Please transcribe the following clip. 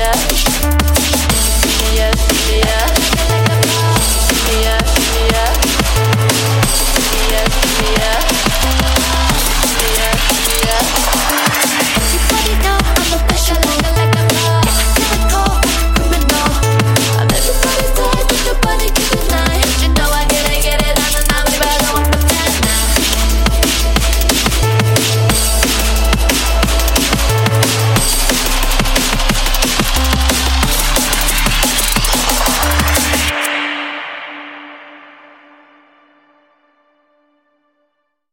yeah.